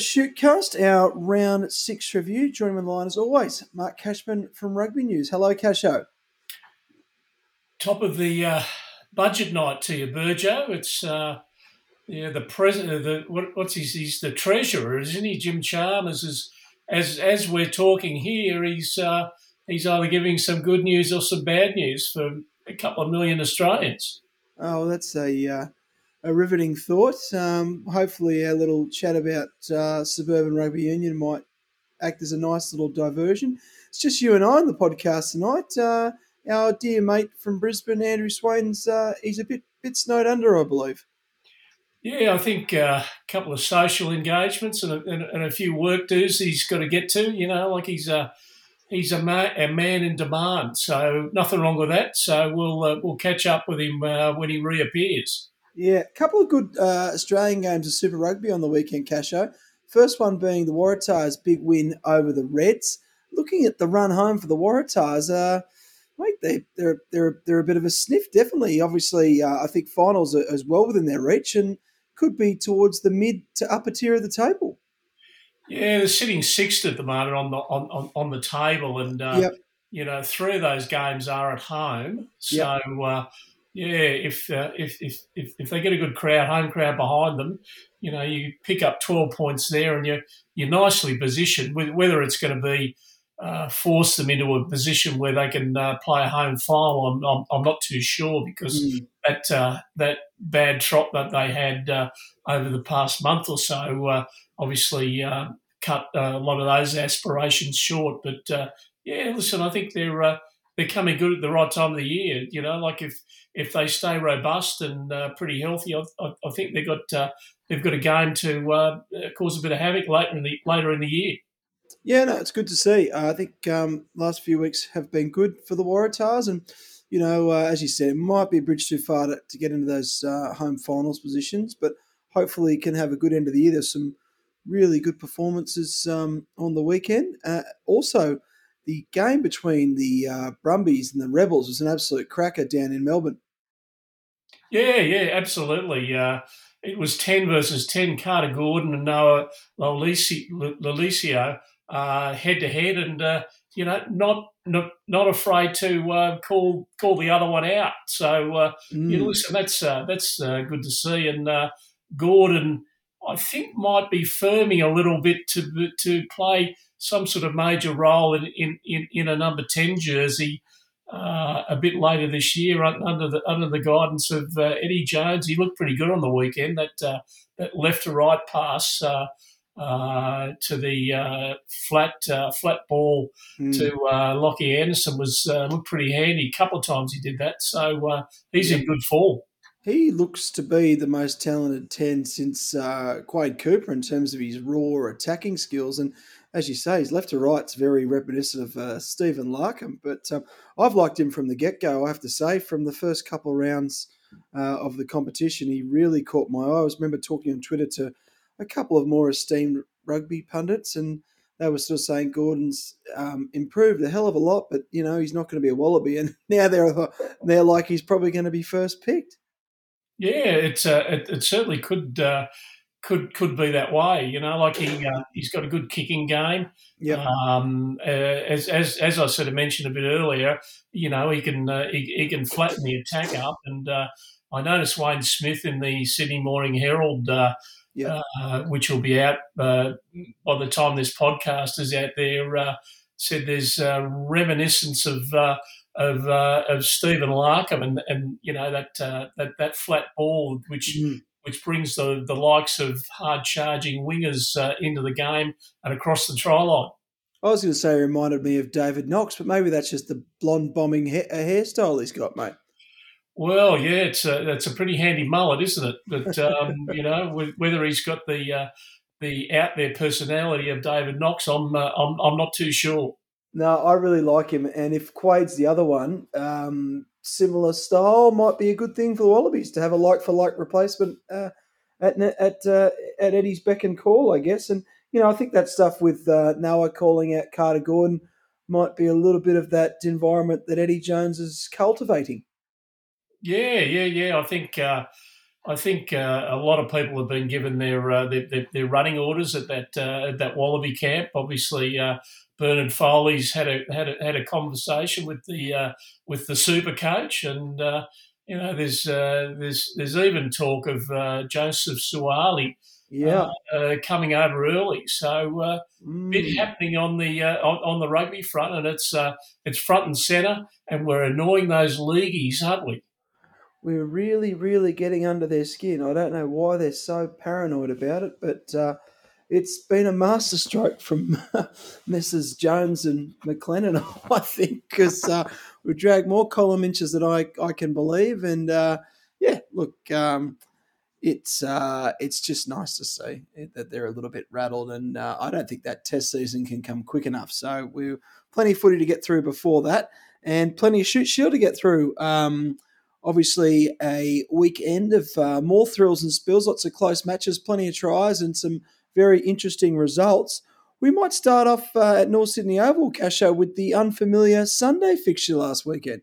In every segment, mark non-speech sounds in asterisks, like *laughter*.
Shute Cast, our round six review. Joining me on the line as always, Mark Cashman from Rugby News. Hello, Casho. Top of the uh, budget night to you, Burjo. It's uh, yeah, the president. The what, what's his? He's the treasurer, isn't he? Jim Chalmers is as as we're talking here. He's uh, he's either giving some good news or some bad news for a couple of million Australians. Oh, that's a uh, a riveting thought. Um, hopefully, our little chat about uh, suburban rugby union might act as a nice little diversion. It's just you and I on the podcast tonight. Uh, our dear mate from Brisbane, Andrew Swain's, uh, he's a bit bit snowed under, I believe. Yeah, I think uh, a couple of social engagements and a, and, and a few work dues he's got to get to. You know, like he's a he's a, ma- a man in demand, so nothing wrong with that. So we'll uh, we'll catch up with him uh, when he reappears. Yeah, a couple of good uh, Australian games of Super Rugby on the weekend, Casho. First one being the Waratahs' big win over the Reds. Looking at the run home for the Waratahs, uh, mate, they, they're they're they're a bit of a sniff. Definitely, obviously, uh, I think finals are as well within their reach and could be towards the mid to upper tier of the table. Yeah, they're sitting sixth at the moment on the on, on, on the table, and uh, Yep. you know three of those games are at home. So Yep. Yeah, if, uh, if if if if they get a good crowd, home crowd behind them, you know you pick up twelve points there, and you're you're nicely positioned. With whether it's going to be uh, force them into a position where they can uh, play a home final, I'm, I'm, I'm not too sure because Mm. that uh, that bad trot that they had uh, over the past month or so uh, obviously uh, cut uh, a lot of those aspirations short. But uh, yeah, listen, I think they're uh, they're coming good at the right time of the year. You know, like if if they stay robust and uh, pretty healthy, I, I, I think they've got uh, they've got a game to uh, cause a bit of havoc later in the later in the year. Yeah, no, it's good to see. Uh, I think um, last few weeks have been good for the Waratahs, and you know, uh, as you said, it might be a bridge too far to, to get into those uh, home finals positions, but hopefully can have a good end of the year. There's some really good performances um, on the weekend. Also, the game between the uh, Brumbies and the Rebels was an absolute cracker down in Melbourne. Yeah, yeah, absolutely. Uh, it was 10 versus 10, Carter Gordon and Noah Lolesio head to head, and, uh, you know, not, not not afraid to uh, call call the other one out. So, uh, Mm. you know, listen, that's, uh, that's uh, good to see. And uh, Gordon, I think, might be firming a little bit to to play some sort of major role in, in, in, in a number 10 jersey uh, a bit later this year under the under the guidance of uh, Eddie Jones. He looked pretty good on the weekend. That uh, that left to right pass uh, uh, to the uh, flat uh, flat ball Mm. to uh, Lockie Anderson was uh, looked pretty handy. A couple of times he did that, so uh, he's in good form. He looks to be the most talented 10 since uh, Quade Cooper in terms of his raw attacking skills. And as you say, his left to right's very reminiscent of uh, Stephen Larkham. But um, I've liked him from the get go, I have to say. From the first couple of rounds uh, of the competition, he really caught my eye. I was remember talking on Twitter to a couple of more esteemed rugby pundits, and they were sort of saying Gordon's um, improved a hell of a lot, but you know he's not going to be a wallaby. *laughs* And now they're they're like he's probably going to be first picked. Yeah, it's uh, it, it certainly could uh, could could be that way. You know, like he *laughs* uh, he's got a good kicking game. Yeah. Um, uh, as as as I sort of mentioned a bit earlier, you know, he can uh, he, he can flatten the attack up. And uh, I noticed Wayne Smith in the Sydney Morning Herald, uh, Yeah. uh, which will be out uh, by the time this podcast is out there, uh, said there's uh, reminiscence of. Uh, of uh, of Stephen Larkham and and you know that uh, that that flat ball which Mm. Which brings the the likes of hard charging wingers uh, into the game and across the try line. I was going to say it reminded me of David Knox, but maybe that's just the blonde bombing ha- uh, hairstyle he's got, mate. Well, yeah, it's a it's a pretty handy mullet, isn't it? But *laughs* um, you know, wh- whether he's got the uh, the out there personality of David Knox, I'm uh, I'm I'm not too sure. No, I really like him, and if Quade's the other one, um, similar style might be a good thing for the Wallabies to have a like for like replacement uh, at at uh, at Eddie's beck and call, I guess. And you know, I think that stuff with uh, Noah calling out Carter Gordon might be a little bit of that environment that Eddie Jones is cultivating. Yeah, yeah, yeah. I think uh, I think uh, a lot of people have been given their uh, their, their, their, running orders at that uh, at that Wallaby camp. Obviously, uh, Bernard Foley's had a had a, had a conversation with the uh, with the super coach, and uh, you know there's uh, there's there's even talk of uh, Joseph Suaalii, Yeah, coming over early, so mm. bit happening on the on, on, the rugby front, and it's it's front and centre, and we're annoying those leagueies, aren't we? we're really, really getting under their skin. I don't know why they're so paranoid about it, but uh, it's been a masterstroke from *laughs* Mrs. Jones and McLennan, *laughs* I think, because uh, we dragged more column inches than I, I can believe. And uh, yeah, look, um, it's uh, it's just nice to see that they're a little bit rattled, and uh, I don't think that test season can come quick enough. So we've plenty of footy to get through before that, and plenty of Shute Shield to get through. Um, obviously a weekend of uh, more thrills and spills, lots of close matches, plenty of tries, and some very interesting results. We might start off uh, at North Sydney Oval, Casho, with the unfamiliar Sunday fixture last weekend.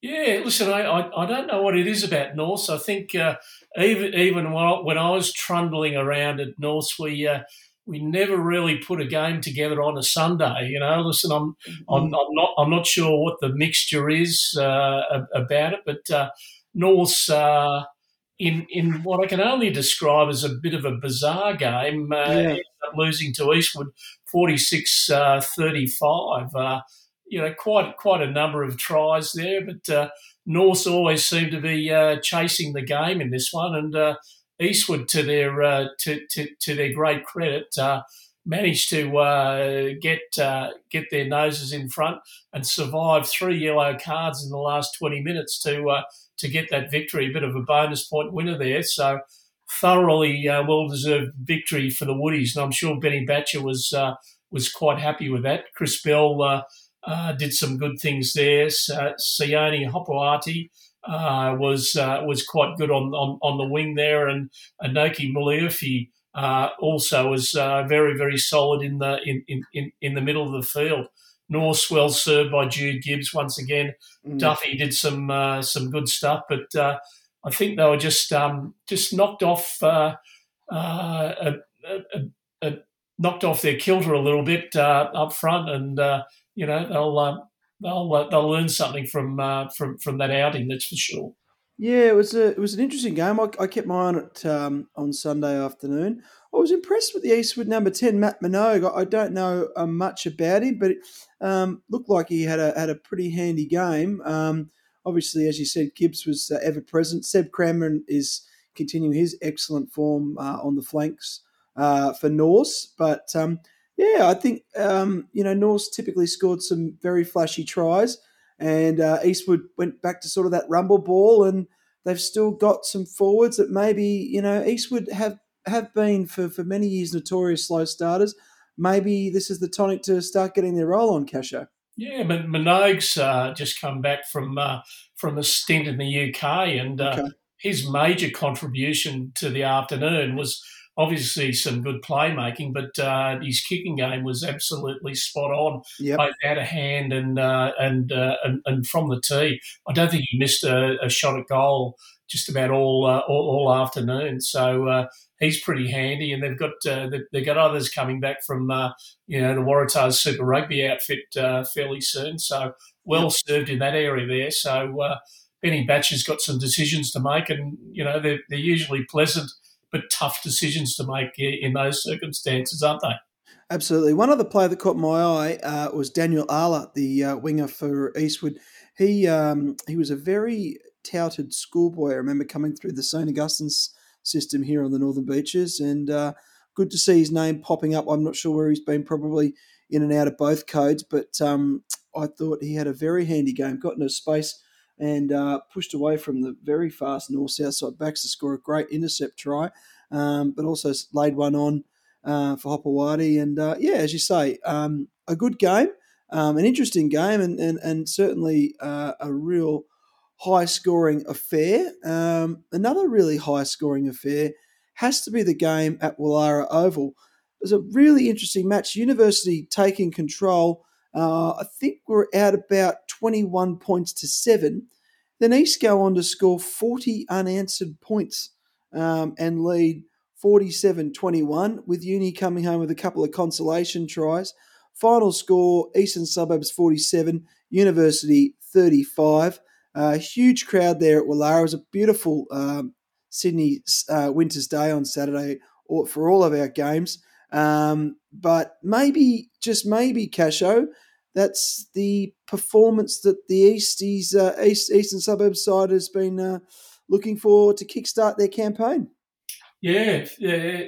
Yeah, listen, I, I, I don't know what it is about North. I think uh, even even when I was trundling around at North, we uh, we never really put a game together on a Sunday. You know, listen, I'm mm-hmm. I'm, I'm not I'm not sure what the mixture is uh, about it, but uh, North's uh, in in what I can only describe as a bit of a bizarre game. Uh, yeah. losing to Eastwood 46-35. Uh, uh, you know, quite quite a number of tries there, but North always seemed to be chasing the game in this one, and Eastwood, to their uh, to, to, to their great credit, uh, managed to uh, get uh, get their noses in front and survive three yellow cards in the last twenty minutes to uh, to get that victory. A bit of a bonus point winner there. So thoroughly uh, well deserved victory for the Woodies, and I'm sure Benny Batcher was was quite happy with that. Chris Bell did some good things there. Sione Hopoati uh, was uh, was quite good on, on, on the wing there, and Anoki Muliufi uh, also was uh, very very solid in the in, in, in the middle of the field. North well served by Jude Gibbs once again. Mm. Duffy did some uh, some good stuff, but uh, I think they were just um, just knocked off a, a, a, knocked off their kilter a little bit up front, and you know they'll they'll uh, they'll learn something from uh, from from that outing. That's for sure. Yeah, it was a it was an interesting game. I, I kept my eye on it um, on Sunday afternoon. I was impressed with the Eastwood number ten, Matt Minogue. I, don't know uh, much about him, but it um, looked like he had a had a pretty handy game. Um, obviously, as you said, Gibbs was uh, ever present. Seb Cranmer is continuing his excellent form uh, on the flanks uh, for Norths, but um, yeah, I think um, you know Norths typically scored some very flashy tries, and uh, Eastwood went back to sort of that rumble ball, and they've still got some forwards that maybe you know Eastwood have have been for for many years notorious slow starters. Maybe this is the tonic to start getting their roll on, Casho. Yeah, but Minogue's uh, just come back from uh, from a stint in the UK, and uh, okay. his major contribution to the afternoon was obviously some good playmaking, but uh, his kicking game was absolutely spot on, yep. both out of hand and, uh, and, uh, and, and from the tee. I don't think he missed a, a shot at goal just about all uh, all, all, afternoon. So uh, he's pretty handy, and they've got uh, they've got others coming back from you know the Waratahs Super Rugby outfit fairly soon. So well yep. served in that area there. So. Benny Batcher's got some decisions to make, and you know they're, they're usually pleasant but tough decisions to make in those circumstances, aren't they? Absolutely. One other player that caught my eye uh, was Daniel Arla, the uh, winger for Eastwood. He um, he was a very touted schoolboy. I remember coming through the St Augustine's system here on the Northern Beaches, and uh, good to see his name popping up. I'm not sure where he's been, probably in and out of both codes, but um, I thought he had a very handy game. Got into space and uh, pushed away from the very fast north south side backs to score a great intercept try, um, but also laid one on uh, for Hopoate. And uh, yeah, as you say, um, a good game, um, an interesting game, and, and, and certainly uh, a real high scoring affair. Um, another really high scoring affair has to be the game at Woollahra Oval. It was a really interesting match. University taking control uh, I think we're out about 21 points to seven. Then East go on to score 40 unanswered points um, and lead 47 21, with Uni coming home with a couple of consolation tries. Final score Eastern Suburbs 47, University 35. A uh, huge crowd there at Woollahra. It was a beautiful um, Sydney uh, winter's day on Saturday for all of our games. Um, but maybe, just maybe, Casho, that's the performance that the Easties, uh, East, Eastern Suburbs side has been uh, looking for to kickstart their campaign. Yeah,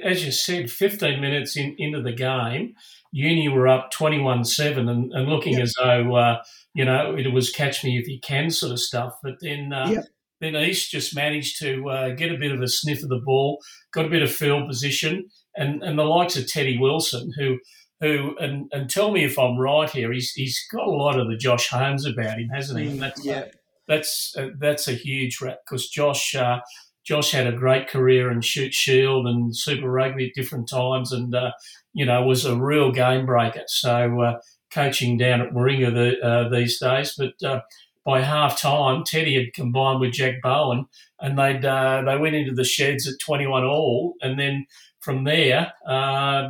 as you said, 15 minutes in, into the game, Uni were up 21 7 and, and looking yep. as though, uh, you know, it was catch me if you can sort of stuff. But then uh, yep. then East just managed to uh, get a bit of a sniff of the ball, got a bit of field position, and, and the likes of Teddy Wilson, who who and, and tell me if I'm right here, he's he's got a lot of the Josh Holmes about him, hasn't he? And mm, that's yeah. that's uh, that's a huge rap because Josh uh, Josh had a great career in Shute Shield and Super Rugby at different times, and uh, you know was a real game breaker. So uh, coaching down at Warringah the, uh, these days, but uh, by half time, Teddy had combined with Jack Bowen, and they'd they went into the sheds at 21 all, and then from there,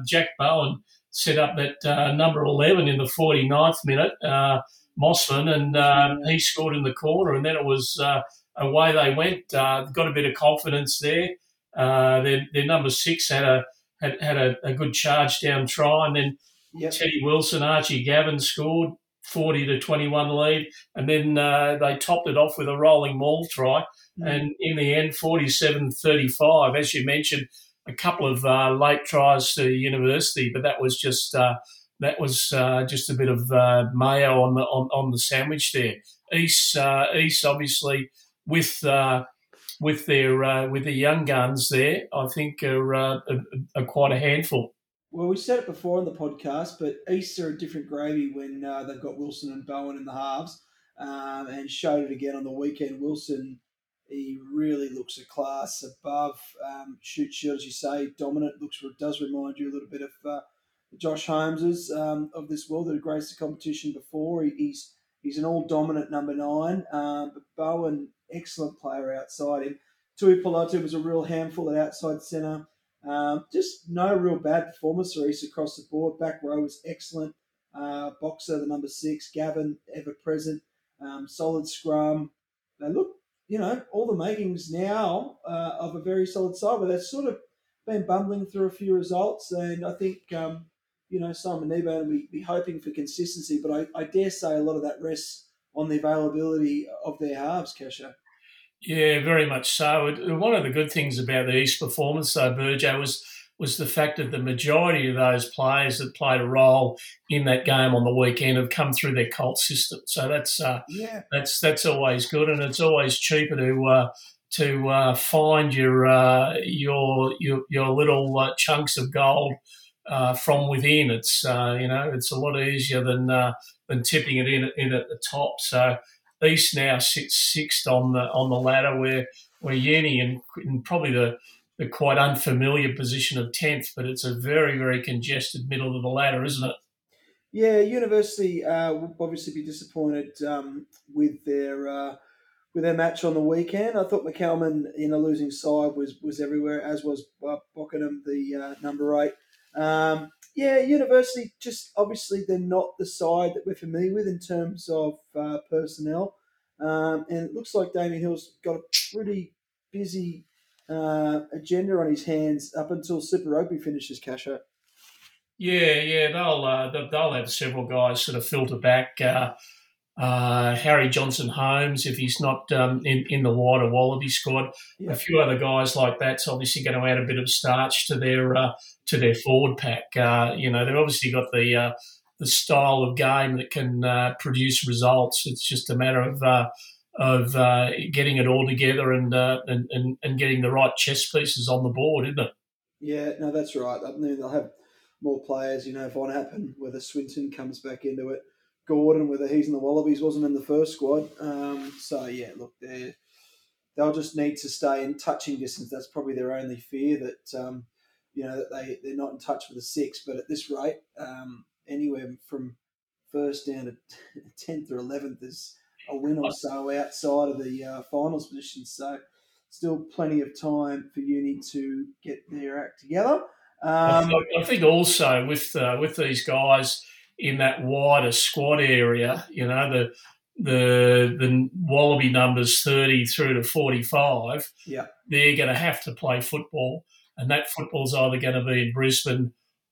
Jack Bowen set up that uh, number 11 in the 49th minute, uh, Mossman, and um, he scored in the corner. And then it was uh, away they went. Uh, got a bit of confidence there. Uh, their, their, number six had a had, had a, a, good charge down try, and then yep. Teddy Wilson, Archie Gavin scored 40 to 21 lead, and then uh, they topped it off with a rolling maul try. Mm. And in the end, 47 35. As you mentioned, a couple of uh, late tries to university, but that was just uh, that was uh, just a bit of uh, mayo on the on, on the sandwich there. East uh, East obviously with uh, with their with the young guns there, I think are, are, are, quite a handful. Well, we said it before on the podcast, but East are a different gravy when they've got Wilson and Bowen in the halves, um, and showed it again on the weekend. Wilson he really looks a class above um, Shute Shield, as you say, dominant. Looks does remind you a little bit of uh, Josh Holmes's um, of this world that have graced the competition before. He, he's he's an all dominant number nine, um, but Bowen excellent player outside him. Tui Pilatu was a real handful at outside centre. Um, just no real bad performance for East across the board. Back row was excellent. Uh, boxer, the number six, Gavin, ever present. Um, solid scrum. They look you know, all the makings now uh, of a very solid side, but they've sort of been bumbling through a few results. And I think, um, you know, Simon Kneeburn will be, be hoping for consistency, but I, I, dare say a lot of that rests on the availability of their halves, Kesha. Yeah, very much so. One of the good things about the East performance, though, Burjo, was was the fact that the majority of those players that played a role in that game on the weekend have come through their cult system. So that's uh, yeah. that's that's always good, and it's always cheaper to uh, to uh, find your uh, your your your little uh, chunks of gold uh, from within. It's you know it's a lot easier than than tipping it in in at the top. So East now sits sixth on the on the ladder where where Uni and, and probably the the quite unfamiliar position of 10th, but it's a very, very congested middle of the ladder, isn't it? Yeah, University uh, will obviously be disappointed um, with their uh, with their match on the weekend. I thought McCalman in a losing side was was everywhere, as was uh, Bockenham, the uh, number eight. Um, yeah, University just obviously they're not the side that we're familiar with in terms of uh, personnel, um, and it looks like Damien Hill's got a pretty busy uh, agenda on his hands up until Super Rugby finishes, Casho. Yeah, yeah, they'll uh, they'll have several guys sort of filter back. Uh, uh, Harry Johnson Holmes, if he's not um, in, in the wider Wallaby squad, yeah. a few other guys like that's obviously going to add a bit of starch to their uh, to their forward pack. Uh, you know, they've obviously got the uh, the style of game that can produce results. It's just a matter of of uh, getting it all together and, uh, and, and and getting the right chess pieces on the board, isn't it? Yeah, no, that's right. I mean, they'll have more players. You know, if on happen whether Swinton comes back into it, Gordon, whether he's in the Wallabies, wasn't in the first squad. Um, so yeah, look, they they'll just need to stay in touching distance. That's probably their only fear that um, you know that they they're not in touch with the six. But at this rate, um, anywhere from first down to *laughs* tenth or eleventh is a win or so outside of the uh, finals position. So still plenty of time for Uni to get their act together. Um, I, think also with uh, with these guys in that wider squad area, you know the the the Wallaby numbers thirty through to forty five. Yeah, they're going to have to play football, and that football's either going to be in Brisbane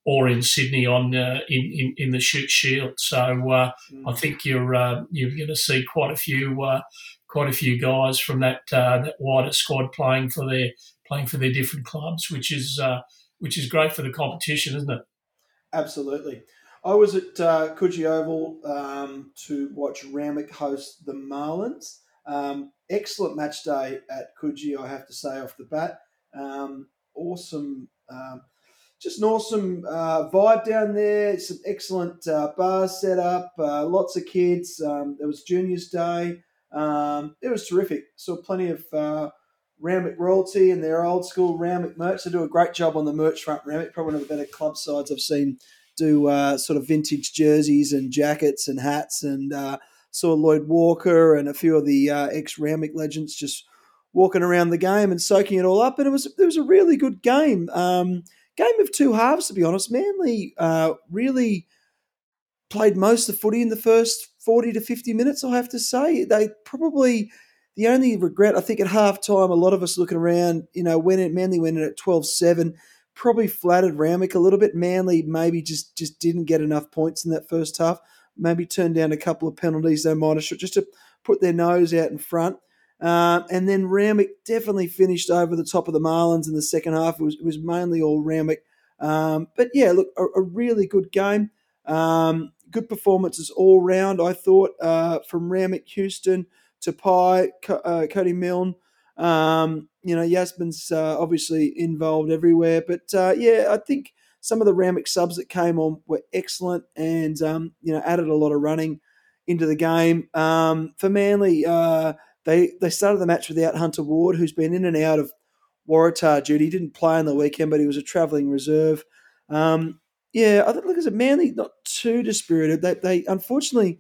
or in Sydney on uh, in, in, in the Shute Shield. So uh, mm. I think you're uh, you're going to see quite a few uh, quite a few guys from that uh, that wider squad playing for their playing for their different clubs, which is uh, which is great for the competition, isn't it? Absolutely. I was at uh, Coogee Oval um, to watch Randwick host the Marlins. Um, excellent match day at Coogee, I have to say off the bat. Um, awesome, um, just an awesome uh, vibe down there. Some excellent uh, bars set up, uh, lots of kids. Um, there was Juniors Day. Um, it was terrific. Saw plenty of uh, royalty and their old school Randwick merch. They do a great job on the merch front. Randwick, probably one of the better club sides I've seen do uh, sort of vintage jerseys and jackets and hats. And uh, saw Lloyd Walker and a few of the uh, ex Randwick legends just walking around the game and soaking it all up. And it was it was a really good game. Um, game of two halves, to be honest. Manly uh, really played most of the footy in the first 40 to 50 minutes, I have to say. They probably, the only regret, I think at half time, a lot of us looking around, you know, when it, Manly went in at 12 7, probably flattered Randwick a little bit. Manly maybe just, just didn't get enough points in that first half. Maybe turned down a couple of penalties they might have just to put their nose out in front. Uh, and then Randwick definitely finished over the top of the Marlins in the second half. It was, it was mainly all Randwick. Um, but yeah, look, a, a really good game. Um, good performances all round, I thought, uh, from Randwick, Houston to Pye, uh, Cody Milne. Um, you know, Yasmin's uh, obviously involved everywhere. But uh, yeah, I think some of the Randwick subs that came on were excellent and, um, you know, added a lot of running into the game. Um, for Manly, uh, they, they started the match without Hunter Ward, who's been in and out of Waratah duty. He didn't play on the weekend, but he was a travelling reserve. Um, yeah, I think look as a Manly not too dispirited. They, they unfortunately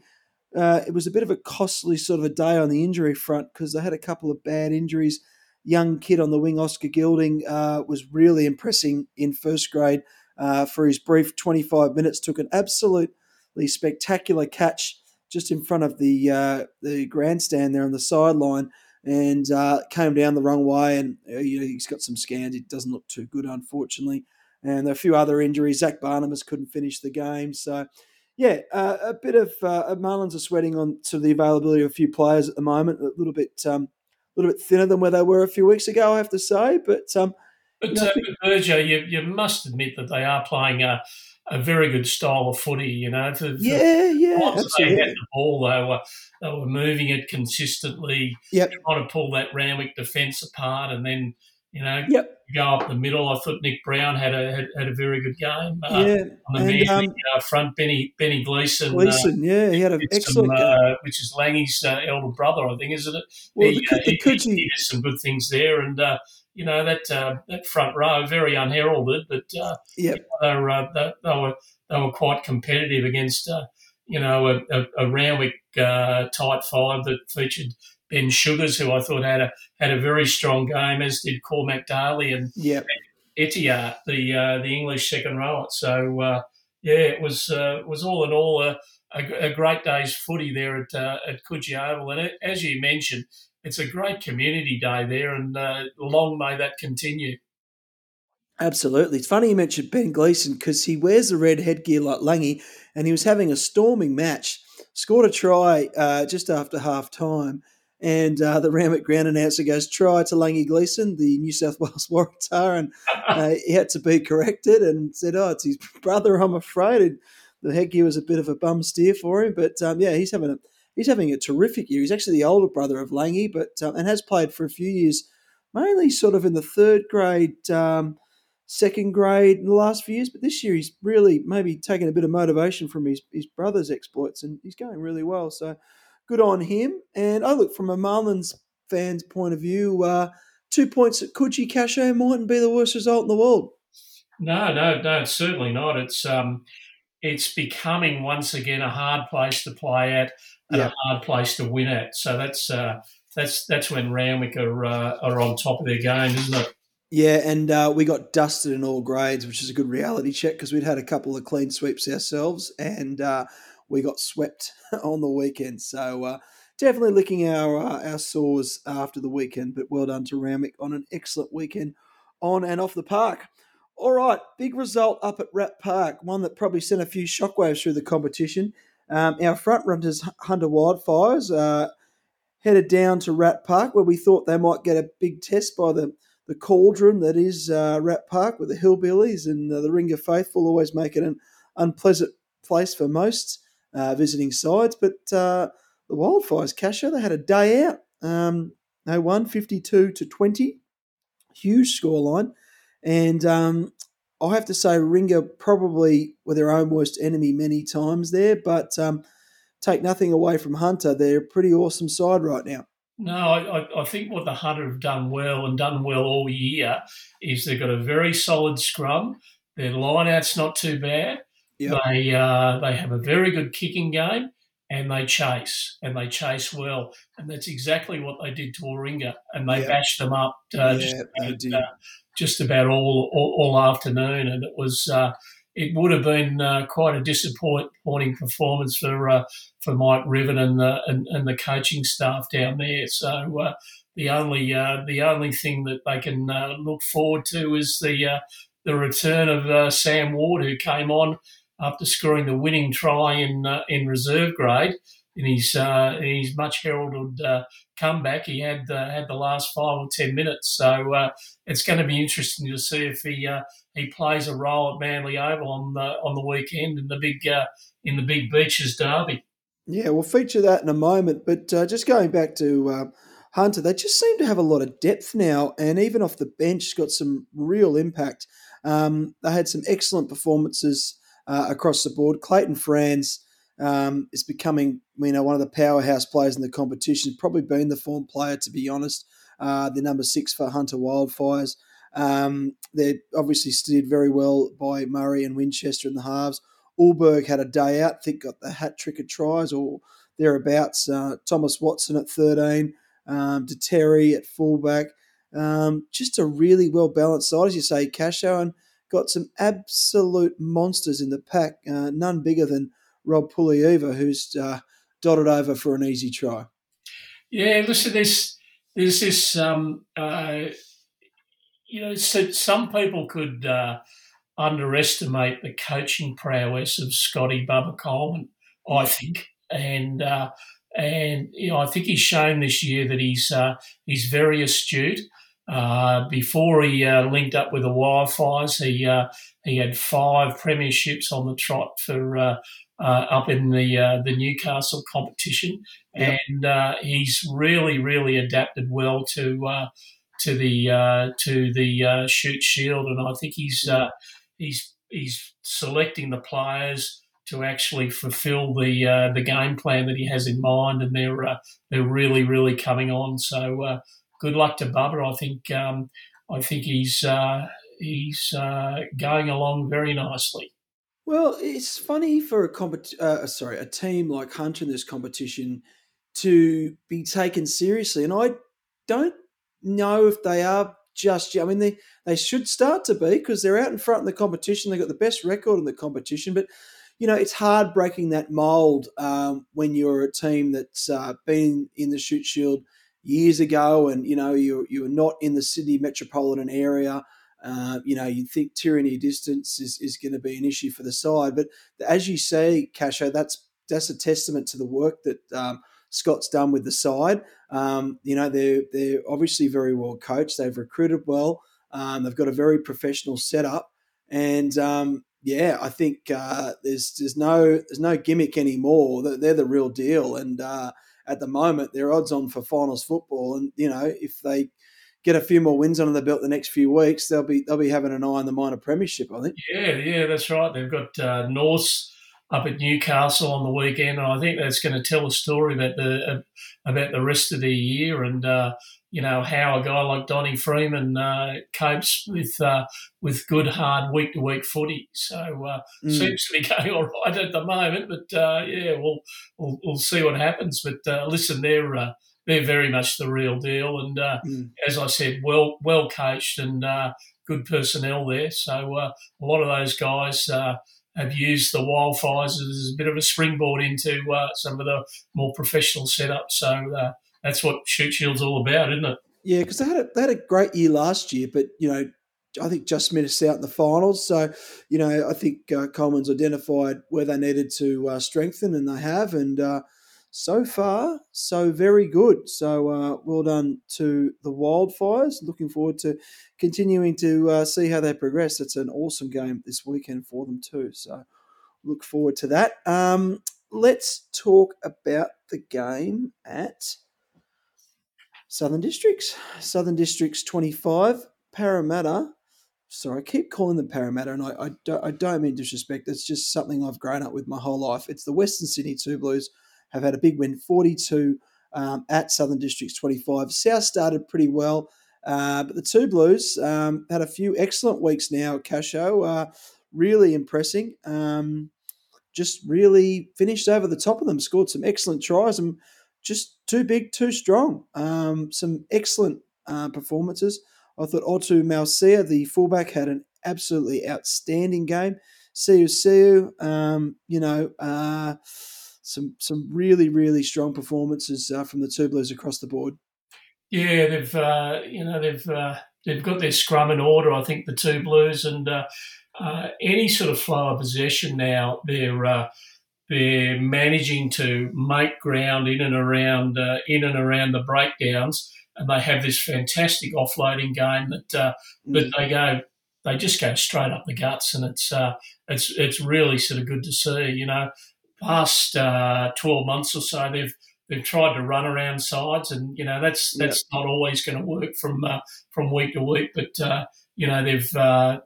uh, it was a bit of a costly sort of a day on the injury front because they had a couple of bad injuries. Young kid on the wing, Oscar Gilding, uh, was really impressing in first grade uh, for his brief 25 minutes. Took an absolutely spectacular catch just in front of the uh, the grandstand there on the sideline and uh, came down the wrong way. And uh, you know, he's got some scans. It doesn't look too good, unfortunately and a few other injuries. Zach Barnabas couldn't finish the game, so yeah, uh, a bit of uh, Marlins are sweating on to the availability of a few players at the moment. A little bit, um, a little bit thinner than where they were a few weeks ago, I have to say. But um, but, you, know, uh, you, you must admit that they are playing a, a very good style of footy. You know, for, for yeah, yeah, they had the ball, they were they were moving it consistently, yep. trying to pull that Randwick defence apart, and then you know, yep. go up the middle. I thought Nick Brown had a had, had a very good game. Uh, yeah, on the and, um, uh, front, Benny Benny Gleeson. Uh, Gleeson, yeah, he had an excellent some, uh, which is Langi's uh, elder brother, I think, isn't it? Well, he, the, the, he, he, he, did some good things there, and you know that that front row very unheralded, but yeah, they were they, they, were they were quite competitive against you know a, a, a Randwick tight five that featured Ben Sugars, who I thought had a had a very strong game, as did Cormac Daly and yep. The uh, the English second rower. So uh, yeah, it was uh, was all in all a, a, a, great day's footy there at uh, at Coogee Oval, and as you mentioned, it's a great community day there, and uh, long may that continue. Absolutely. It's funny you mentioned Ben Gleeson because he wears the red headgear like Langi, and he was having a storming match. Scored a try uh, just after half time and uh, the Randwick ground announcer goes, try to Langi Gleeson, the New South Wales *laughs* Waratah. And uh, *laughs* he had to be corrected and said, oh, it's his *laughs* brother, I'm afraid. And the headgear was a bit of a bum steer for him. But um, yeah, he's having a he's having a terrific year. He's actually the older brother of Langi, but um, and has played for a few years, mainly sort of in the third grade, um, second grade in the last few years. But this year he's really maybe taken a bit of motivation from his, his brother's exploits and he's going really well. So good on him. And I look from a Marlins fan's point of view, uh, two points at Coogee Casho mightn't be the worst result in the world. No, no, no, certainly not. It's um, it's becoming once again a hard place to play at and yep. a hard place to win at. So that's uh, that's that's when Randwick are uh, are on top of their game, isn't it? Yeah, and uh, we got dusted in all grades, which is a good reality check because we'd had a couple of clean sweeps ourselves, and uh, we got swept *laughs* on the weekend. So uh, definitely licking our uh, our sores after the weekend. But well done to Randwick on an excellent weekend on and off the park. All right, big result up at Rat Park, one that probably sent a few shockwaves through the competition. Um, our front runners, Hunter Wildfires, uh, headed down to Rat Park, where we thought they might get a big test by the, the cauldron that is uh, Rat Park with the hillbillies and uh, the Ringa faithful, always make it an unpleasant place for most uh, visiting sides. But uh, the Wildfires, Casher, they had a day out. Um, they won 52 to 20, huge scoreline. And um, I have to say, Ringa probably were their own worst enemy many times there, but um, take nothing away from Hunter. They're a pretty awesome side right now. No, I, I, think what the Hunter have done well and done well all year is they've got a very solid scrum. Their lineout's not too bad. Yep. They uh, they have a very good kicking game and they chase and they chase well, and that's exactly what they did to Warringah, and they yep. bashed them up uh, yeah, just, uh, just about all, all, all afternoon, and it was uh, it would have been uh, quite a disappointing performance for uh, for Mike Riven and the and, and, the coaching staff down there. So uh, the only uh, the only thing that they can uh, look forward to is the the return of Sam Ward, who came on after scoring the winning try in in reserve grade in his uh, in his much heralded uh, comeback. He had uh, had the last five or ten minutes, so uh, it's going to be interesting to see if he uh, he plays a role at Manly Oval on the on the weekend in the big uh, in the big beaches derby. Yeah, we'll feature that in a moment. But just going back to Hunter, they just seem to have a lot of depth now, and even off the bench, got some real impact. Um, they had some excellent performances across the board. Clayton Franz um, is becoming you know one of the powerhouse players in the competition. Probably been the form player to be honest. Uh, the number six for Hunter Wildfires. Um, they're obviously steered very well by Murray and Winchester in the halves. Ulberg had a day out. I think got the hat trick of tries or thereabouts. Uh, Thomas Watson at thirteen. Um, Terry at fullback. Um, just a really well balanced side, as you say. Casho and got some absolute monsters in the pack. Uh, none bigger than Rob Pulieva, who's uh, dotted over for an easy try. Yeah, listen, there's there's this um, uh, you know, so some people could uh, underestimate the coaching prowess of Scotty Bubba Coleman. I think, and uh, and you know, I think he's shown this year that he's uh, he's very astute. Uh, before he uh, linked up with the Wildfires, he uh, he had five premierships on the trot for uh, uh, up in the uh, the Newcastle competition, yep. and uh, he's really really adapted well to uh, to the uh, to the uh, Shute Shield, and I think he's he's he's selecting the players to actually fulfil the the game plan that he has in mind, and they're they're really really coming on. So good luck to Bubba. I think um, I think he's he's going along very nicely. Well, it's funny for a compet- uh, sorry, a team like Hunter in this competition to be taken seriously, and I don't know if they are just. I mean, they they should start to be because they're out in front in the competition. They've got the best record in the competition, but you know it's hard breaking that mold um, when you're a team that's uh, been in the Shute Shield years ago, and you know you you're not in the Sydney metropolitan area. Uh, you know, you'd think tyranny distance is, is going to be an issue for the side. But as you say, Casho, that's that's a testament to the work that um, Scott's done with the side. Um, you know, they're they're obviously very well coached. They've recruited well. Um, they've got a very professional setup, and um, yeah, I think uh, there's there's no there's no gimmick anymore. They're, they're the real deal, and uh, at the moment they're odds on for finals football. And you know, if they get a few more wins under the belt the next few weeks, they'll be they'll be having an eye on the minor premiership. I think. Yeah, yeah, that's right. They've got uh, North up at Newcastle on the weekend, and I think that's going to tell a story about the uh, about the rest of the year. And uh, you know how a guy like Donny Freeman uh, copes with uh, with good hard week to week footy. So uh, mm. seems to be *laughs* going all right at the moment. But uh, yeah, we'll, we'll, we'll see what happens. But uh, listen, they're uh, they're very much the real deal, and mm. as I said, well well coached and good personnel there. So a lot of those guys. have used the wildfires as a bit of a springboard into some of the more professional setups. So that's what Shute Shield's all about, isn't it? Yeah, because they had a, they had a great year last year, but you know, I think just missed out in the finals. So, you know, I think uh, Coleman's identified where they needed to uh, strengthen, and they have. And uh, so far, so very good. So, uh, well done to the Wildfires. Looking forward to continuing to uh, see how they progress. It's an awesome game this weekend for them too. So, look forward to that. Um, let's talk about the game at Southern Districts. Southern Districts 25. Parramatta. Sorry, I keep calling them Parramatta, and I, I, don't, I don't mean disrespect. It's just something I've grown up with my whole life. It's the Western Sydney Two Blues have had a big win, 42 um, at Southern Districts 25. South started pretty well, uh, but the Two Blues um, had a few excellent weeks now Casho. Uh, really impressing. Um, just really finished over the top of them, scored some excellent tries, and just too big, too strong. Um, some excellent uh, performances. I thought Otu Malsia, the fullback, had an absolutely outstanding game. Siu Siu, um, you know, uh, some some really really strong performances uh, from the two blues across the board. Yeah, they've uh, you know they've uh, they've got their scrum in order. I think the two blues and uh, any sort of flow of possession now they're they're managing to make ground in and around uh, in and around the breakdowns, and they have this fantastic offloading game that uh, mm. that they go they just go straight up the guts, and it's uh, it's it's really sort of good to see. You know, past uh, twelve months or so, they've they've tried to run around sides, and you know that's that's yep. not always going to work from uh, from week to week, but uh, you know they've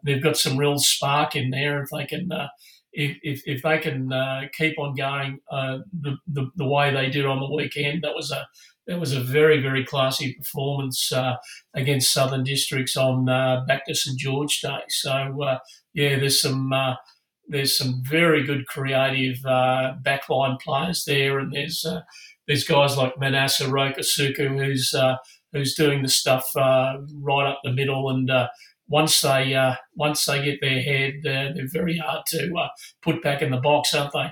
they've got some real spark in there if they can if, if, if they can uh, keep on going uh, the, the, the way they did on the weekend, that was a that was a very very classy performance uh, against Southern Districts on uh, back to St George Day. So uh, yeah, there's some uh, there's some very good creative backline players there, and there's there's guys like Manasa Rokasuku who's who's doing the stuff right up the middle and once they uh, once they get their head, uh, they're very hard to uh, put back in the box, aren't they?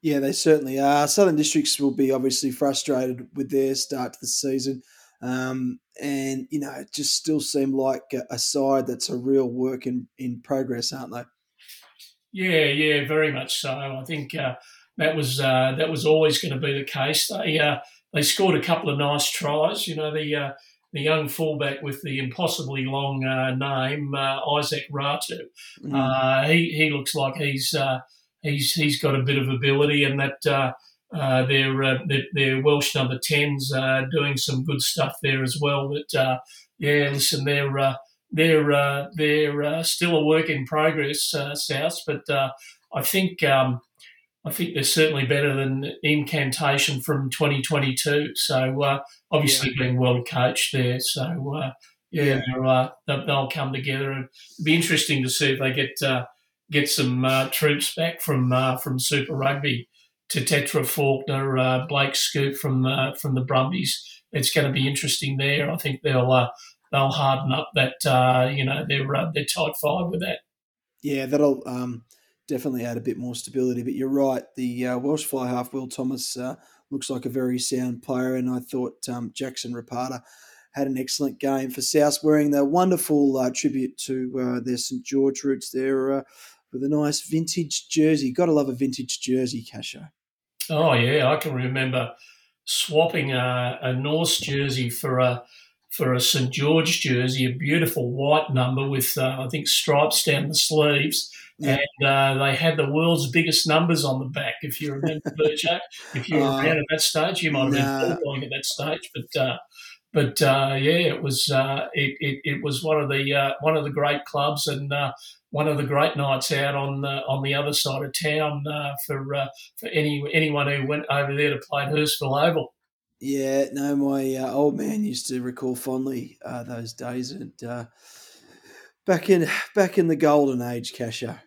Yeah, they certainly are. Southern Districts will be obviously frustrated with their start to the season, um, and you know, it just still seem like a side that's a real work in in progress, aren't they? Yeah, yeah, very much so. I think uh, that was uh, that was always going to be the case. They uh, they scored a couple of nice tries. You know, the the young fullback with the impossibly long uh, name, uh, Isaac Ratu. Mm. Uh, he he looks like he's uh, he's he's got a bit of ability, and that uh, uh, their, their, their Welsh number tens doing some good stuff there as well. But yeah, listen, they're they're they're still a work in progress, South, but I think. Um, I think they're certainly better than Incantation from 2022. So uh, obviously yeah. being well coached there. So uh, yeah, yeah. Uh, they'll come together and it'll be interesting to see if they get uh, get some uh, troops back from uh, from Super Rugby to Tetra Faulkner, Blake Schoupp from from the Brumbies. It's going to be interesting there. I think they'll they'll harden up that you know their their tight five with that. Yeah, that'll. Um definitely add a bit more stability. But you're right, the uh, Welsh fly half Will Thomas uh, looks like a very sound player, and I thought um, Jackson Rapata had an excellent game for South, wearing the wonderful uh, tribute to uh, their St George roots there uh, with a nice vintage jersey. Got to love a vintage jersey, Casho. Oh yeah, I can remember swapping a, a Norths jersey for a for a St George jersey, a beautiful white number with uh, I think stripes down the sleeves yeah. and uh, they had the world's biggest numbers on the back. If you remember, Burcho, if you were uh, around at that stage, you might have nah. been footballing at that stage. But uh, but uh, yeah, it was uh, it, it, it was one of the uh, one of the great clubs and one of the great nights out on the on the other side of town for for any anyone who went over there to play Hurstville Oval. Yeah, no, my uh, old man used to recall fondly uh, those days, and uh, back in back in the golden age, Casher.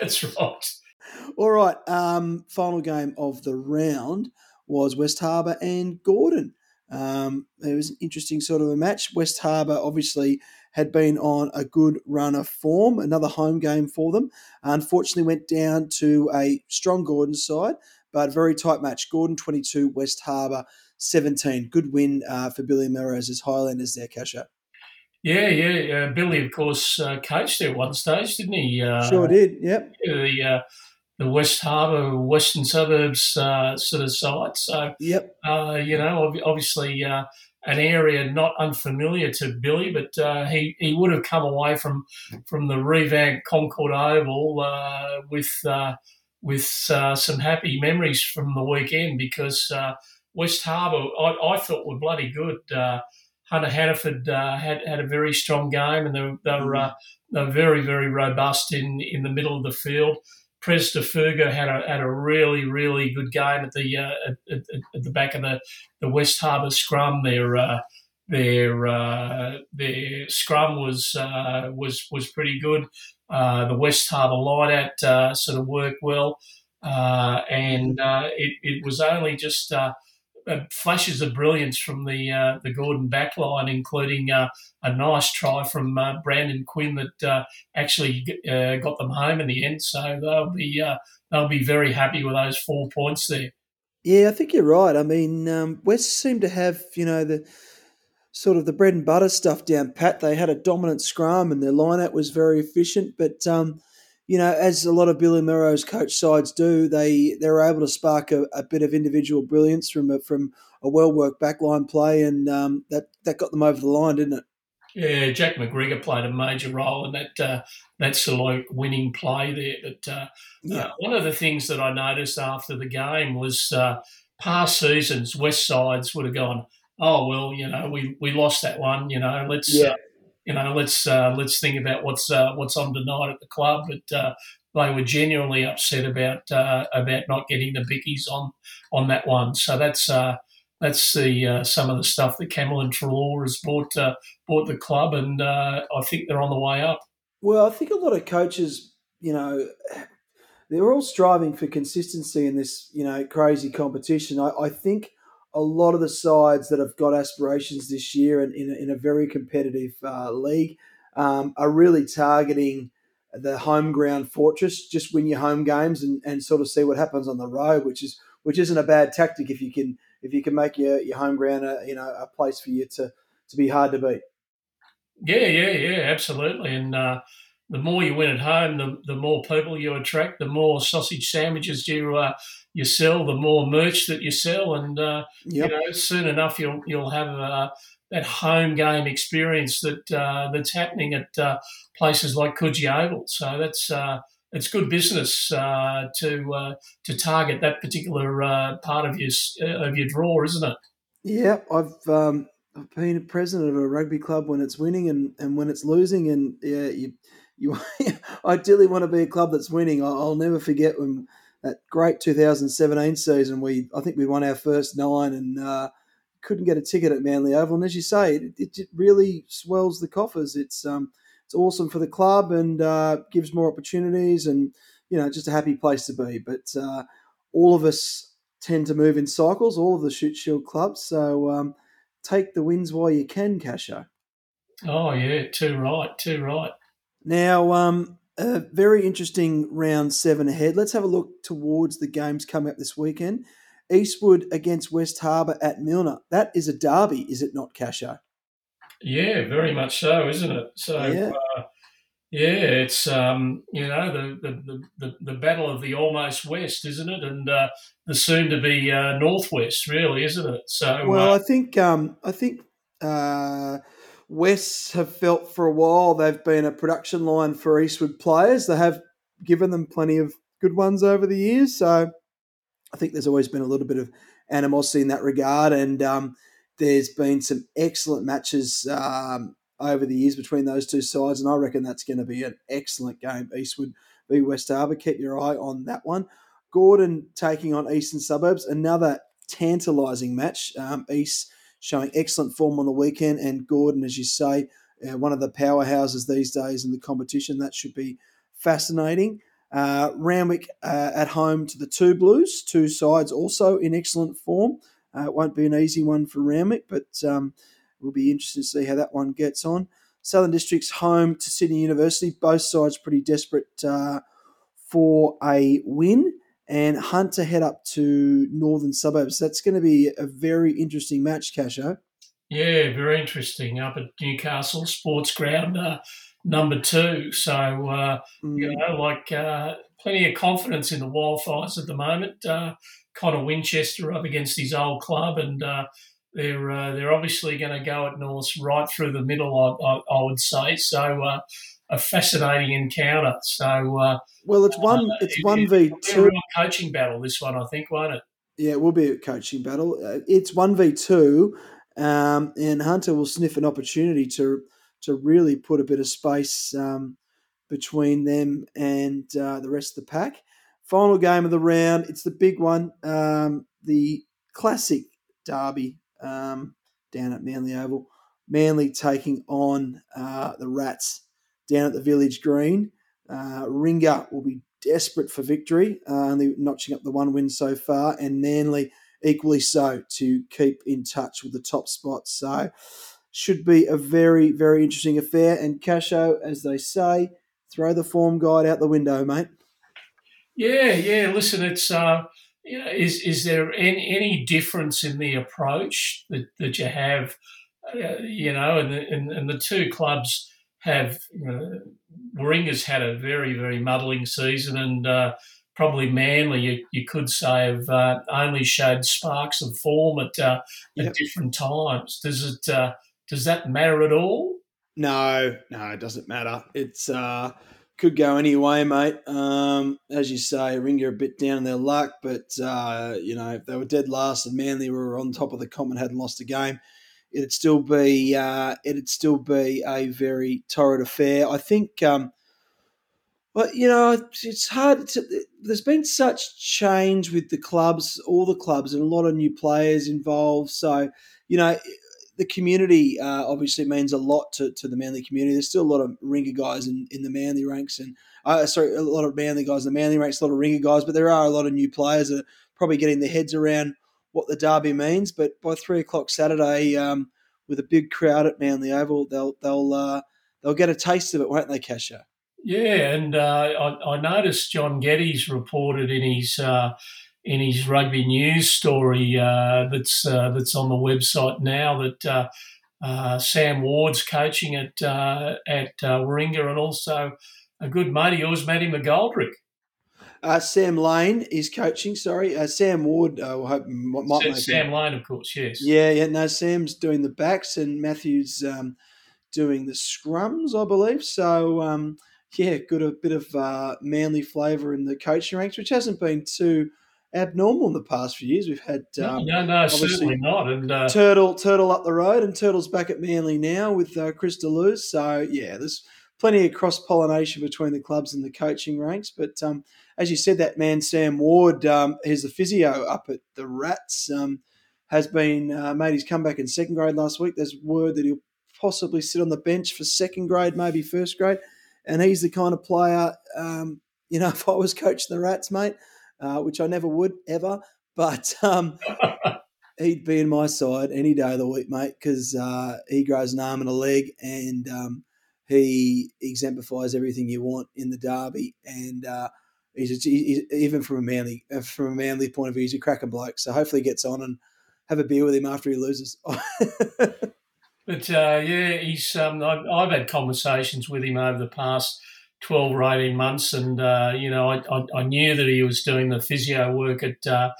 That's right. All right, um, final game of the round was West Harbour and Gordon. Um, it was an interesting sort of a match. West Harbour obviously had been on a good run of form, another home game for them. Unfortunately, went down to a strong Gordon side, but very tight match. Gordon 22, West Harbour 17. Good win uh, for Billy Melrose as Highlanders there, Casher. Yeah, yeah. Uh, Billy, of course, uh, coached there at one stage, didn't he? Uh, sure did. Yep. The uh, the West Harbour, Western Suburbs uh, sort of site. So, yep. Uh, you know, obviously an area not unfamiliar to Billy, but he he would have come away from from the revamped Concord Oval with with some happy memories from the weekend because West Harbour, I, I thought were bloody good. Uh, Hunter Hannaford uh, had had a very strong game, and they, were uh, they were very very robust in in the middle of the field. Pres Fugo had a had a really really good game at the uh, at, at, at, the back of the, the West Harbour scrum. Their uh, their uh, their scrum was was was pretty good. the West Harbour light out sort of worked well, and it, it was only just uh, flashes of brilliance from the uh, the Gordon backline, including uh, a nice try from uh, Brandon Quinn that uh, actually uh, got them home in the end. So they'll be they'll be very happy with those four points there. Yeah, I think you're right. I mean, um, West seemed to have you know the sort of the bread and butter stuff down pat. They had a dominant scrum and their lineout was very efficient, but um, you know, as a lot of Billy Melrose coach sides do, they they were able to spark a, a bit of individual brilliance from a, from a well worked backline play, and um, that that got them over the line, didn't it? Yeah, Jack McGregor played a major role in that uh, that salute winning play there. But uh, yeah. Uh, one of the things that I noticed after the game was uh, past seasons, West Sides would have gone, oh well, you know, we, we lost that one. You know, let's uh, yeah you know, let's uh, let's think about what's uh, what's on tonight at the club. But uh, they were genuinely upset about uh, about not getting the bickies on on that one. So that's uh, that's the uh, some of the stuff that Cameron Treloar has bought bought the club, and I think they're on the way up. Well, I think a lot of coaches, you know, they're all striving for consistency in this, you know, crazy competition. I, I think a lot of the sides that have got aspirations this year and in, in a very competitive uh, league um, are really targeting the home ground fortress. Just win your home games and, and sort of see what happens on the road, which is which isn't a bad tactic if you can if you can make your, your home ground a you know a place for you to to be hard to beat. Yeah, yeah, yeah, absolutely, and. Uh, the more you win at home, the, the more people you attract, the more sausage sandwiches you uh, you sell, the more merch that you sell, and uh, yep. you know soon enough you'll you'll have uh, that home game experience that uh, that's happening at uh, places like Coogee Oval. So that's uh, it's good business uh, to to target that particular part of your of your draw, isn't it? Yeah, I've um, I've been a president of a rugby club when it's winning and, and when it's losing, and yeah, you you *laughs* ideally want to be a club that's winning. I'll never forget when that great 2017 season, we I think we won our first nine and uh, couldn't get a ticket at Manly Oval. And as you say, it, it really swells the coffers. It's um, it's awesome for the club and uh, gives more opportunities and you know just a happy place to be. But uh, all of us tend to move in cycles. All of the Shute Shield clubs, so um, take the wins while you can, Casho. Oh yeah, too right, too right. Now, um, a very interesting round seven ahead. Let's have a look towards the games coming up this weekend. Eastwood against West Harbour at Millner. That is a derby, is it not, Casho? Yeah, very much so, isn't it? So, yeah, uh, yeah it's um, you know the, the the, the battle of the almost west, isn't it? And uh, the soon to be uh, northwest, really, isn't it? So, well, uh, I think um, I think uh, West have felt for a while they've been a production line for Eastwood players. They have given them plenty of good ones over the years. So I think there's always been a little bit of animosity in that regard. And um, there's been some excellent matches um, over the years between those two sides. And I reckon that's going to be an excellent game. Eastwood v West Harbour. Keep your eye on that one. Gordon taking on Eastern Suburbs. Another tantalising match. Um, East showing excellent form on the weekend, and Gordon, as you say, uh, one of the powerhouses these days in the competition. That should be fascinating. Uh, Randwick uh, at home to the two Blues, two sides also in excellent form. Uh, it won't be an easy one for Randwick, but um, we'll be interested to see how that one gets on. Southern District's home to Sydney University, both sides pretty desperate uh, for a win. And Hunter head up to Northern Suburbs. That's going to be a very interesting match, Casho. Yeah, very interesting. Up at Newcastle Sports Ground, uh, number two. So, uh, mm. you know, like uh, plenty of confidence in the Wildfires at the moment. Uh, Connor Winchester up against his old club, and uh, they're uh, they're obviously going to go at North right through the middle. I, I, I would say so. Uh, a fascinating encounter. So, well, it's one it's one v two coaching battle. This one, I think, won't it? Yeah, it will be a coaching battle. It's one v two, um, and Hunter will sniff an opportunity to to really put a bit of space um, between them and uh, the rest of the pack. Final game of the round. It's the big one, um, the classic derby um, down at Manly Oval. Manly taking on uh, the Rats down at the Village Green. Uh, Ringer will be desperate for victory, uh, only notching up the one win so far, and Manly equally so to keep in touch with the top spots. So should be a very, very interesting affair. And Casho, as they say, throw the form guide out the window, mate. Yeah, yeah. Listen, it's uh, you know, is is there any, any difference in the approach that, that you have? Uh, you know, and the, and, and the two clubs have. You know, Warringah's had a very, very muddling season, and uh, probably Manly, you, you could say, have uh, only showed sparks of form at uh, at yep. different times. Does it uh, does that matter at all? No, no, it doesn't matter. It's uh, could go any way, mate. Um, as you say, Ringer a bit down in their luck, but uh, you know if they were dead last and Manly were on top of the comp and hadn't lost a game, it'd still be uh, it'd still be a very torrid affair. I think. Um, but you know, it's hard. To, there's been such change with the clubs, all the clubs, and a lot of new players involved. So, you know, the community uh, obviously means a lot to, to the Manly community. There's still a lot of ringer guys in, in the Manly ranks, and uh, sorry, a lot of Manly guys in the Manly ranks, a lot of ringer guys. But there are a lot of new players that are probably getting their heads around what the derby means. But by three o'clock Saturday, um, with a big crowd at Manly Oval, they'll they'll uh, they'll get a taste of it, won't they, Casher? Yeah, and uh, I, I, noticed John Geddes reported in his uh, in his rugby news story uh, that's uh, that's on the website now that uh, Sam Ward's coaching at at Warringah and also a good mate of yours, Matty McGoldrick. Sam Lane is coaching. Sorry, Sam Ward. I hope might Sam, Sam Lane, of course. Yes. Yeah, yeah. No, Sam's doing the backs and Matthew's um, doing the scrums, I believe. So. Um, yeah, good a bit of uh, manly flavour in the coaching ranks, which hasn't been too abnormal in the past few years. We've had um, no, no, no certainly not. And uh, Turtle, Turtle up the road, and Turtle's back at Manly now with uh, Chris Deleuze. So yeah, there's plenty of cross pollination between the clubs and the coaching ranks. But um, as you said, that man Sam Ward, um, he's the physio up at the Rats, um, has been uh, made his comeback in second grade last week. There's word that he'll possibly sit on the bench for second grade, maybe first grade and he's the kind of player, um, you know, *laughs* if I was coaching the Rats, mate, uh, which I never would ever, but um, *laughs* he'd be in my side any day of the week, mate, because uh, he grows an arm and a leg, and um, he exemplifies everything you want in the derby, and. Uh, he's, a, he's, even from a manly uh, from a manly point of view, he's a cracking bloke. So hopefully, he gets on and have a beer with him after he loses. *laughs* But uh, yeah, he's. Um, I've, I've, had conversations with him over the past twelve or eighteen months, and uh, you know, I, I, I, knew that he was doing the physio work at uh,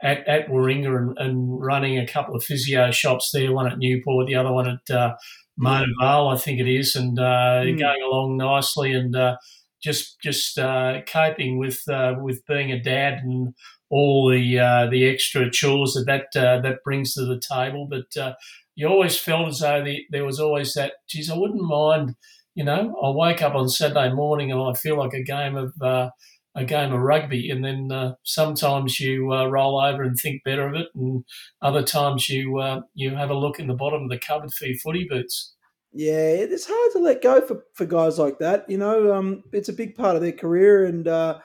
at, at Warringah and, and, running a couple of physio shops there. One at Newport, the other one at uh, Mona Vale, I think it is, and uh, mm. going along nicely and uh, just just uh, coping with uh, with being a dad and all the uh, the extra chores that that uh, that brings to the table. But uh, you always felt as though the, there was always that, geez, I wouldn't mind, you know, I wake up on Saturday morning and I feel like a game of uh, a game of rugby, and then sometimes you roll over and think better of it, and other times you you have a look in the bottom of the cupboard for your footy boots. Yeah, it's hard to let go for, for guys like that. You know, um, it's a big part of their career, and uh,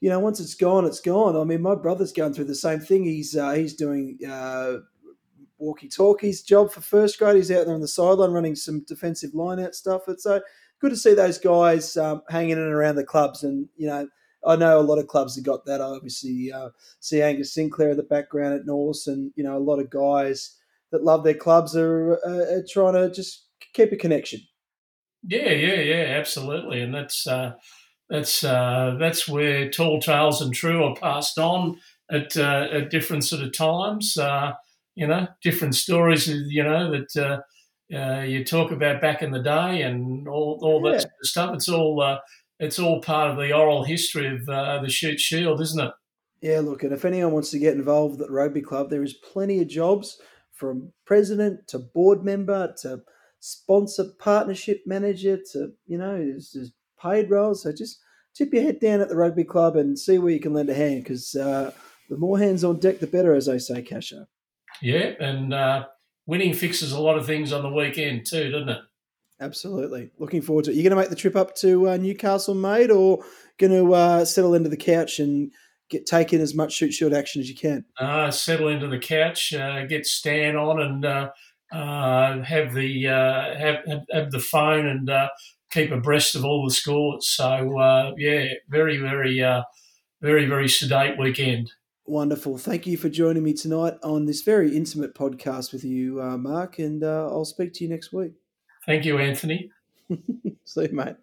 you know, once it's gone, it's gone. I mean, my brother's going through the same thing. He's uh, he's doing uh, walkie talkies job for first grade. He's out there on the sideline running some defensive line out stuff. It's so good to see those guys um, hanging in and around the clubs. And you know, I know a lot of clubs have got that. I obviously uh, see Angus Sinclair in the background at Norths, and you know, a lot of guys that love their clubs are, uh, are trying to just keep a connection. Yeah, yeah, yeah, absolutely, and that's uh, that's uh, that's where tall tales and true are passed on at uh, at different sort of times. Uh, you know, different stories. You know that uh, uh, you talk about back in the day and all all that sort of stuff. It's all uh, it's all part of the oral history of uh, the Shute Shield, isn't it? Yeah, look, and if anyone wants to get involved at the rugby club, there is plenty of jobs from president to board member to sponsor partnership manager to you know there's, there's paid roles. So just tip your head down at the rugby club and see where you can lend a hand because uh, the more hands on deck, the better, as they say, Casher. Yeah, and uh, winning fixes a lot of things on the weekend too, doesn't it? Absolutely. Looking forward to it. You're going to make the trip up to uh, Newcastle, mate, or going to uh, settle into the couch and get take in as much Shute Shield action as you can? Uh, settle into the couch, uh, get Stan on, and uh, have the uh, have, have, have, the phone and uh, keep abreast of all the scores. So uh, yeah, very very uh, very very sedate weekend. Wonderful. Thank you for joining me tonight on this very intimate podcast with you, uh, Mark. And I'll speak to you next week. Thank you, Anthony. *laughs* See you, mate.